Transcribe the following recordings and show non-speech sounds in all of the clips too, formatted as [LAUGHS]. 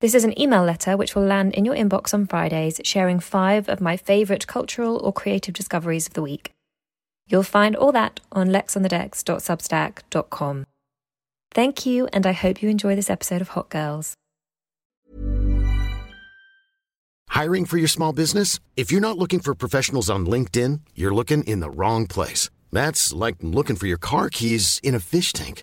This is an email letter which will land in your inbox on Fridays, sharing five of my favourite cultural or creative discoveries of the week. You'll find all that on lexonthedecks.substack.com. Thank you, and I hope you enjoy this episode of Hot Girls. Hiring for your small business? If you're not looking for professionals on LinkedIn, you're looking in the wrong place. That's like looking for your car keys in a fish tank.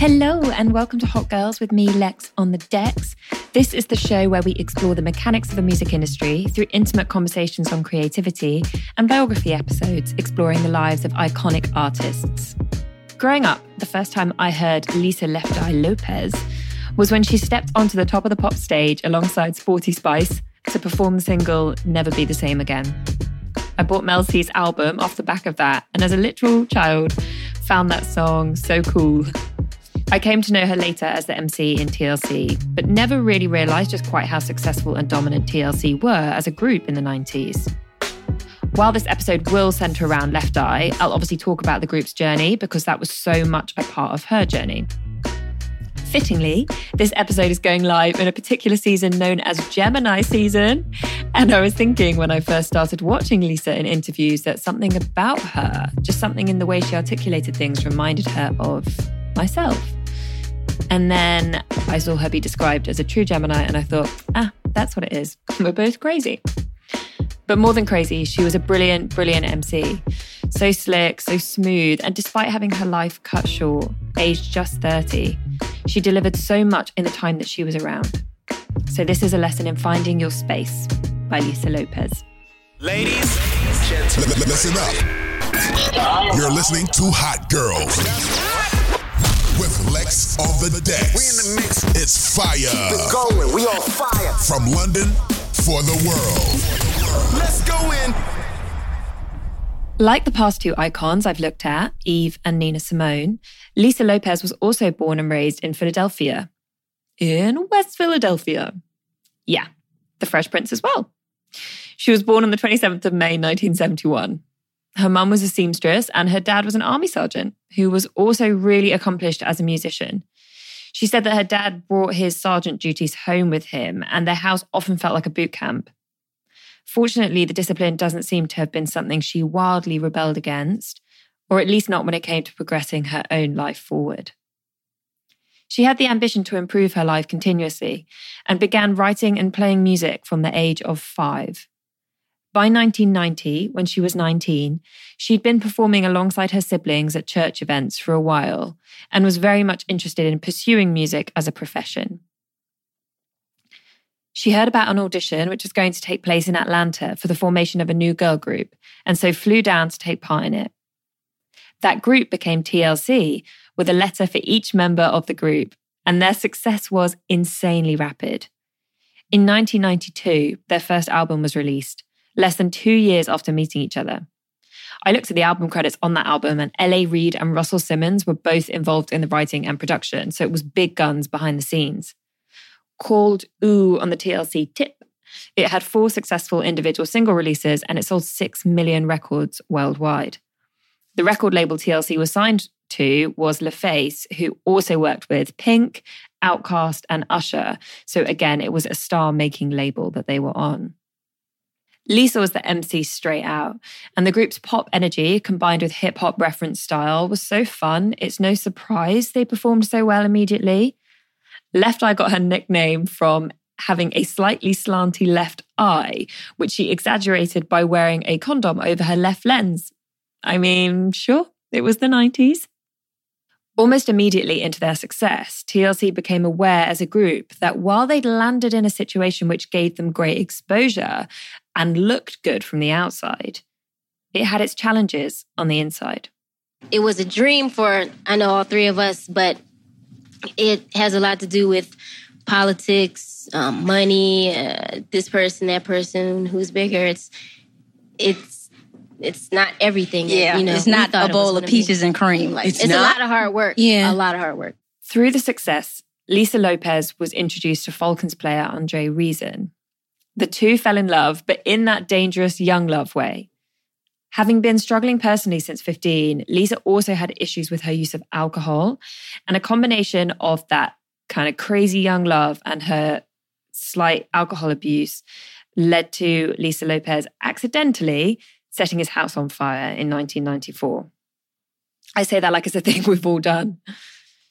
Hello, and welcome to Hot Girls with me, Lex, on the decks. This is the show where we explore the mechanics of the music industry through intimate conversations on creativity and biography episodes exploring the lives of iconic artists. Growing up, the first time I heard Lisa Left Eye Lopes was when she stepped onto the top of the pop stage alongside Sporty Spice to perform the single Never Be the Same Again. I bought Mel C's album off the back of that, and as a literal child, found that song so cool I came to know her later as the MC in TLC, but never really realised just quite how successful and dominant TLC were as a group in the 90s. While this episode will centre around Left Eye, I'll obviously talk about the group's journey because that was so much a part of her journey. Fittingly, this episode is going live in a particular season known as Gemini season. And I was thinking when I first started watching Lisa in interviews that something about her, just something in the way she articulated things, reminded her of myself. And then I saw her be described as a true Gemini, and I thought, ah, that's what it is. [LAUGHS] We're both crazy. But more than crazy, she was a brilliant, brilliant MC. So slick, so smooth, and despite having her life cut short, aged just 30, she delivered so much in the time that she was around. So, this is a lesson in finding your space by Lisa Lopes. Ladies, gentlemen, listen up. You're listening to Hot Girls with Lex on the deck. We in the mix. It's fire. Keep it going. We on fire. From London for the world. Let's go in. Like the past two icons I've looked at, Eve and Nina Simone, Lisa Lopez was also born and raised in Philadelphia. In West Philadelphia. Yeah, the Fresh Prince as well. She was born on the 27th of May, 1971. Her mum was a seamstress and her dad was an army sergeant who was also really accomplished as a musician. She said that her dad brought his sergeant duties home with him and their house often felt like a boot camp. Fortunately, the discipline doesn't seem to have been something she wildly rebelled against, or at least not when it came to progressing her own life forward. She had the ambition to improve her life continuously and began writing and playing music from the age of five. By 1990, when she was 19, she'd been performing alongside her siblings at church events for a while and was very much interested in pursuing music as a profession. She heard about an audition which was going to take place in Atlanta for the formation of a new girl group, and so flew down to take part in it. That group became TLC with a letter for each member of the group, and their success was insanely rapid. In 1992, their first album was released, less than two years after meeting each other. I looked at the album credits on that album, and L.A. Reid and Russell Simmons were both involved in the writing and production. So it was big guns behind the scenes. Called Ooh on the TLC tip, it had four successful individual single releases and it sold 6 million records worldwide. The record label TLC was signed to was LaFace, who also worked with Pink, OutKast, and Usher. So again, it was a star making label that they were on. Lisa was the MC straight out, and the group's pop energy combined with hip hop reference style was so fun, it's no surprise they performed so well immediately. Left Eye got her nickname from having a slightly slanty left eye, which she exaggerated by wearing a condom over her left lens. I mean, sure, it was the 90s. Almost immediately into their success, TLC became aware as a group that while they'd landed in a situation which gave them great exposure and looked good from the outside, it had its challenges on the inside. It was a dream for, I know, all three of us, but it has a lot to do with politics, um, money, uh, this person, that person, who's bigger. It's, it's, it's not everything. Yeah, you know, it's not a bowl of peaches be. and cream. Like it's, it's a lot of hard work. Yeah, a lot of hard work. Through the success, Lisa Lopes was introduced to Falcons player Andre Rison. The two fell in love, but in that dangerous young love way. Having been struggling personally since 15, Lisa also had issues with her use of alcohol. And a combination of that kind of crazy young love and her slight alcohol abuse led to Lisa Lopes accidentally setting his house on fire in 1994. I say that like it's a thing [LAUGHS] we've all done.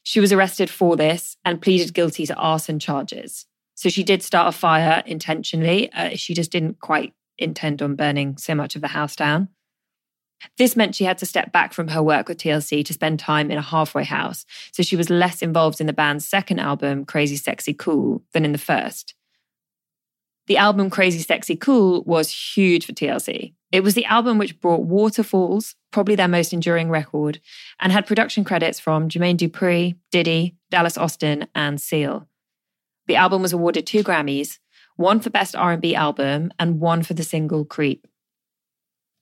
She was arrested for this and pleaded guilty to arson charges. So she did start a fire intentionally. Uh, she just didn't quite intend on burning so much of the house down. This meant she had to step back from her work with TLC to spend time in a halfway house. So she was less involved in the band's second album, Crazy Sexy Cool, than in the first. The album Crazy Sexy Cool was huge for TLC. It was the album which brought Waterfalls, probably their most enduring record, and had production credits from Jermaine Dupri, Diddy, Dallas Austin, and Seal. The album was awarded two Grammys, one for Best R&B Album and one for the single Creep.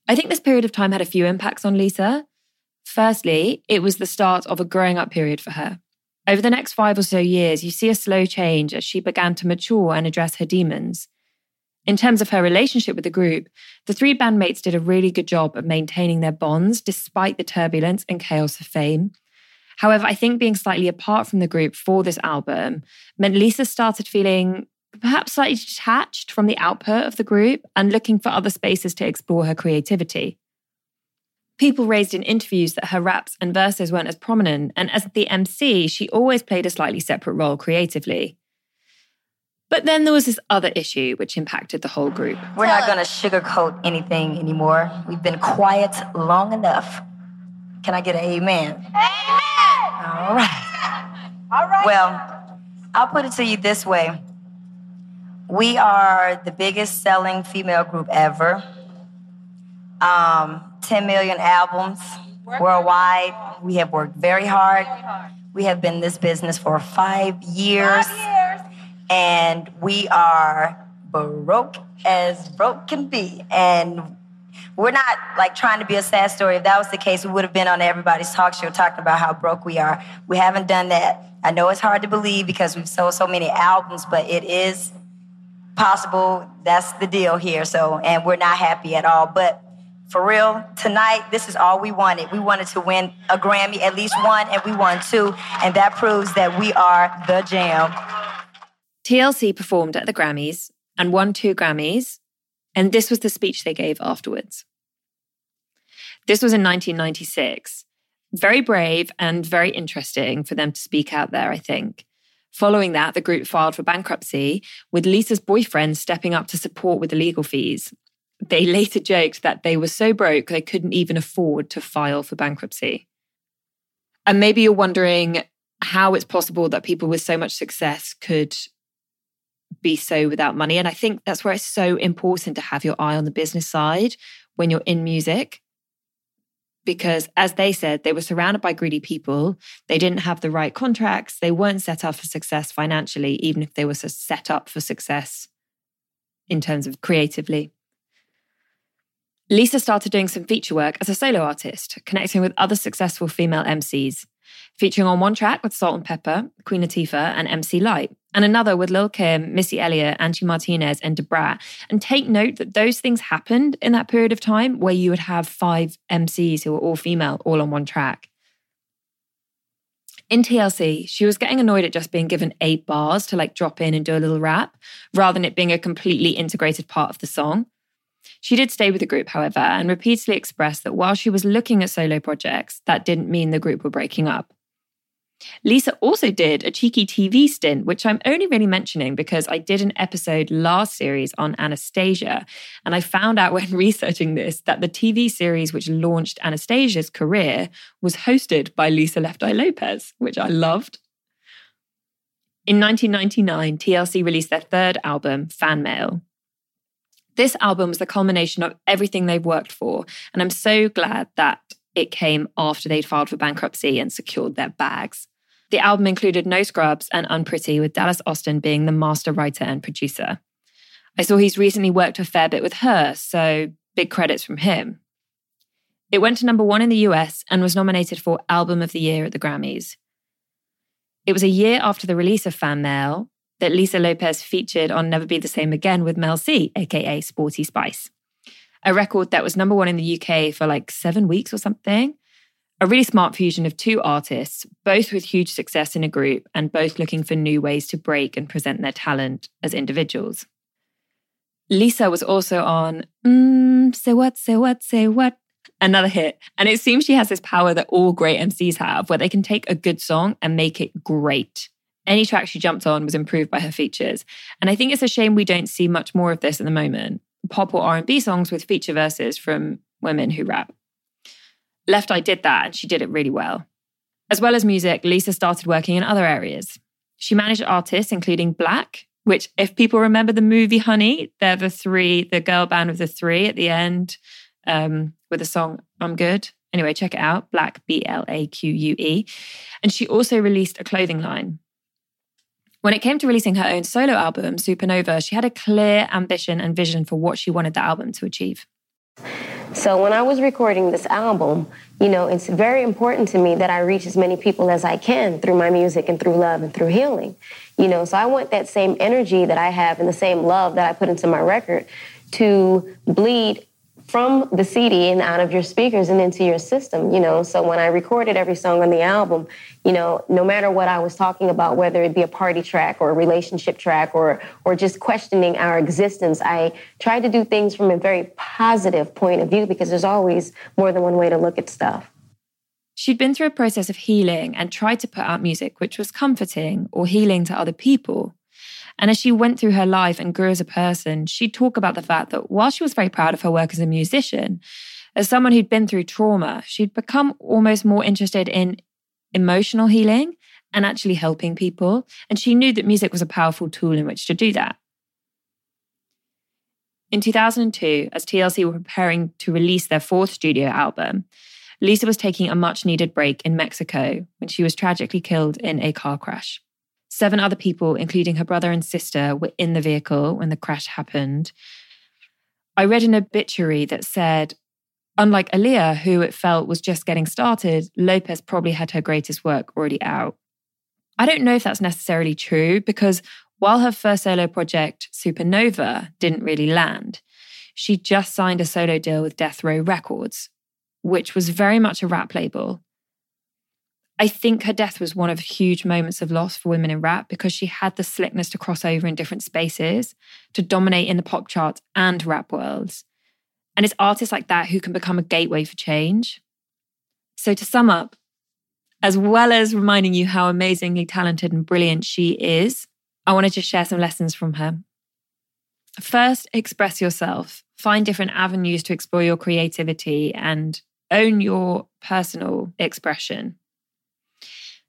I think this period of time had a few impacts on Lisa. Firstly, it was the start of a growing up period for her. Over the next five or so years, you see a slow change as she began to mature and address her demons. In terms of her relationship with the group, the three bandmates did a really good job of maintaining their bonds despite the turbulence and chaos of fame. However, I think being slightly apart from the group for this album meant Lisa started feeling perhaps slightly detached from the output of the group and looking for other spaces to explore her creativity. People raised in interviews that her raps and verses weren't as prominent, and as the MC, she always played a slightly separate role creatively. But then there was this other issue which impacted the whole group. We're not going to sugarcoat anything anymore. We've been quiet long enough. Can I get an amen? Amen! All right. All right. Well, I'll put it to you this way we are the biggest selling female group ever. Um, 10 million albums worldwide. We have worked very hard. We have been in this business for five years. Five years and we are broke as broke can be. And we're not like trying to be a sad story. If that was the case, we would have been on everybody's talk show talking about how broke we are. We haven't done that. I know it's hard to believe because we've sold so many albums, but it is possible. That's the deal here. So, and we're not happy at all. But for real, tonight, this is all we wanted. We wanted to win a Grammy, at least one, and we won two. And that proves that we are the jam. TLC performed at the Grammys and won two Grammys, and this was the speech they gave afterwards. This was in 1996. Very brave and very interesting for them to speak out there, I think. Following that, the group filed for bankruptcy, with Lisa's boyfriend stepping up to support with the legal fees. They [LAUGHS] later joked that they were so broke they couldn't even afford to file for bankruptcy. And maybe you're wondering how it's possible that people with so much success could be so without money. And I think that's where it's so important to have your eye on the business side when you're in music. Because as they said, they were surrounded by greedy people. They didn't have the right contracts. They weren't set up for success financially, even if they were set up for success in terms of creatively. Lisa started doing some feature work as a solo artist, connecting with other successful female MCs, featuring on one track with Salt-N-Pepa, Queen Latifah, and MC Lyte, and another with Lil Kim, Missy Elliott, Angie Martinez, and Da Brat. And take note that those things happened in that period of time where you would have five MCs who were all female, all on one track. In TLC, she was getting annoyed at just being given eight bars to like drop in and do a little rap, rather than it being a completely integrated part of the song. She did stay with the group, however, and repeatedly expressed that while she was looking at solo projects, that didn't mean the group were breaking up. Lisa also did a cheeky TV stint, which I'm only really mentioning because I did an episode last series on Anastacia. And I found out [LAUGHS] when researching this that the TV series which launched Anastacia's career was hosted by Lisa Left Eye Lopes, which I loved. In 1999, TLC released their third album, Fan Mail. This album was the culmination of everything they've worked for. And I'm so glad that it came after they'd filed for bankruptcy and secured their bags. The album included No Scrubs and Unpretty, with Dallas Austin being the master writer and producer. I saw he's recently worked a fair bit with her, so big credits from him. It went to number one in the US and was nominated for Album of the Year at the Grammys. It was a year after the release of Fan Mail that Lisa Lopes featured on Never Be the Same Again with Mel C, aka Sporty Spice a record that was number one in the UK for like seven weeks or something. A really smart fusion of two artists, both with huge success in a group and both looking for new ways to break and present their talent as individuals. Lisa was also on mm, Say What, Say What, Say What, another hit. And it seems she has this power that all great MCs have, where they can take a good song and make it great. Any track she jumped on was improved by her features. And I think it's a shame we don't see much more of this at the moment pop or R&B songs with feature verses from women who rap. Left Eye did that and she did it really well. As well as music, Lisa started working in other areas. She managed artists including Blaque, which if people remember the movie Honey, they're the three, the girl band of the three at the end um, with the song I'm Good. Anyway, check it out, Blaque B L A Q U E. And she also released a clothing line when it came to releasing her own solo album, Supernova, she had a clear ambition and vision for what she wanted the album to achieve. So when I was recording this album, you know, it's very important to me that I reach as many people as I can through my music and through love and through healing. You know, so I want that same energy that I have and the same love that I put into my record to bleed from the CD and out of your speakers and into your system, you know. So when I recorded every song on the album, you know, no matter what I was talking about, whether it be a party track or a relationship track or or just questioning our existence, I tried to do things from a very positive point of view because there's always more than one way to look at stuff. She'd been through a process of healing and tried to put out music which was comforting or healing to other people. And as she went through her life and grew as a person, she'd talk about the fact that while she was very proud of her work as a musician, as someone who'd been through trauma, she'd become almost more interested in emotional healing and actually helping people. And she knew that music was a powerful tool in which to do that. In 2002, as TLC were preparing to release their fourth studio album, Lisa was taking a much needed break in Mexico when she was tragically killed in a car crash. Seven other people, including her brother and sister, were in the vehicle when the crash happened. I read an obituary that said, unlike Aaliyah, who it felt was just getting started, Lopes probably had her greatest work already out. I don't know if that's necessarily true because while her first solo project, Supernova, didn't really land, she just signed a solo deal with Death Row Records, which was very much a rap label I think her death was one of huge moments of loss for women in rap because she had the slickness to cross over in different spaces, to dominate in the pop charts and rap worlds. And it's artists like that who can become a gateway for change. So, to sum up, as well as reminding you how amazingly talented and brilliant she is, I wanted to share some lessons from her. First, express yourself, find different avenues to explore your creativity and own your personal expression.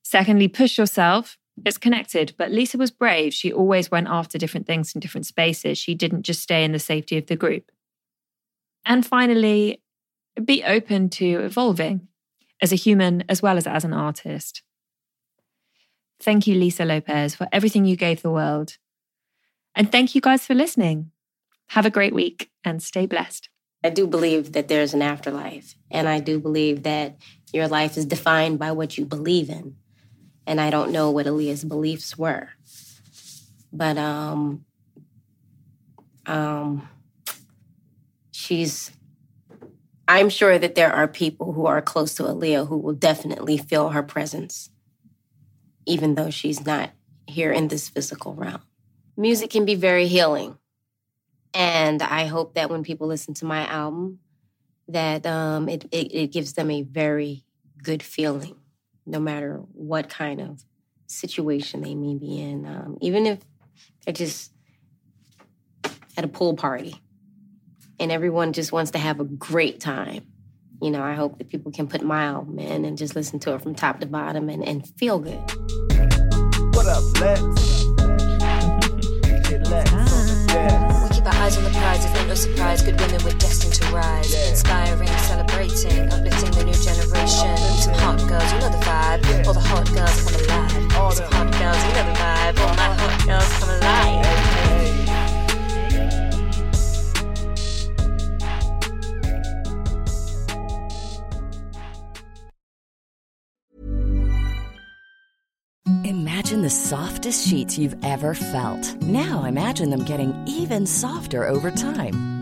Secondly, push yourself. It's connected, but Lisa was brave. She always went after different things in different spaces. She didn't just stay in the safety of the group. And finally, be open to evolving as a human as well as as an artist. Thank you, Lisa Lopes, for everything you gave the world. And thank you guys for listening. Have a great week and stay blessed. I do believe that there's an afterlife, and I do believe that your life is defined by what you believe in. And I don't know what Aaliyah's beliefs were, but um, um, she's. I'm sure that there are people who are close to Aaliyah who will definitely feel her presence, even though she's not here in this physical realm. Music can be very healing. And I hope that when people listen to my album, that um, it, it, it gives them a very good feeling, no matter what kind of situation they may be in. Um, even if they're just at a pool party and everyone just wants to have a great time. You know, I hope that people can put my album in and just listen to it from top to bottom and, and feel good. What up, Lex? We keep our eyes on the prize, it's no surprise. Good women, we're destined to rise. Yeah. Inspiring, celebrating, uplifting hot girls, you know the vibe. All the hot girls come alive. Some hot girls, you know the vibe. All my hot girls come alive. Imagine the softest sheets you've ever felt. Now imagine them getting even softer over time.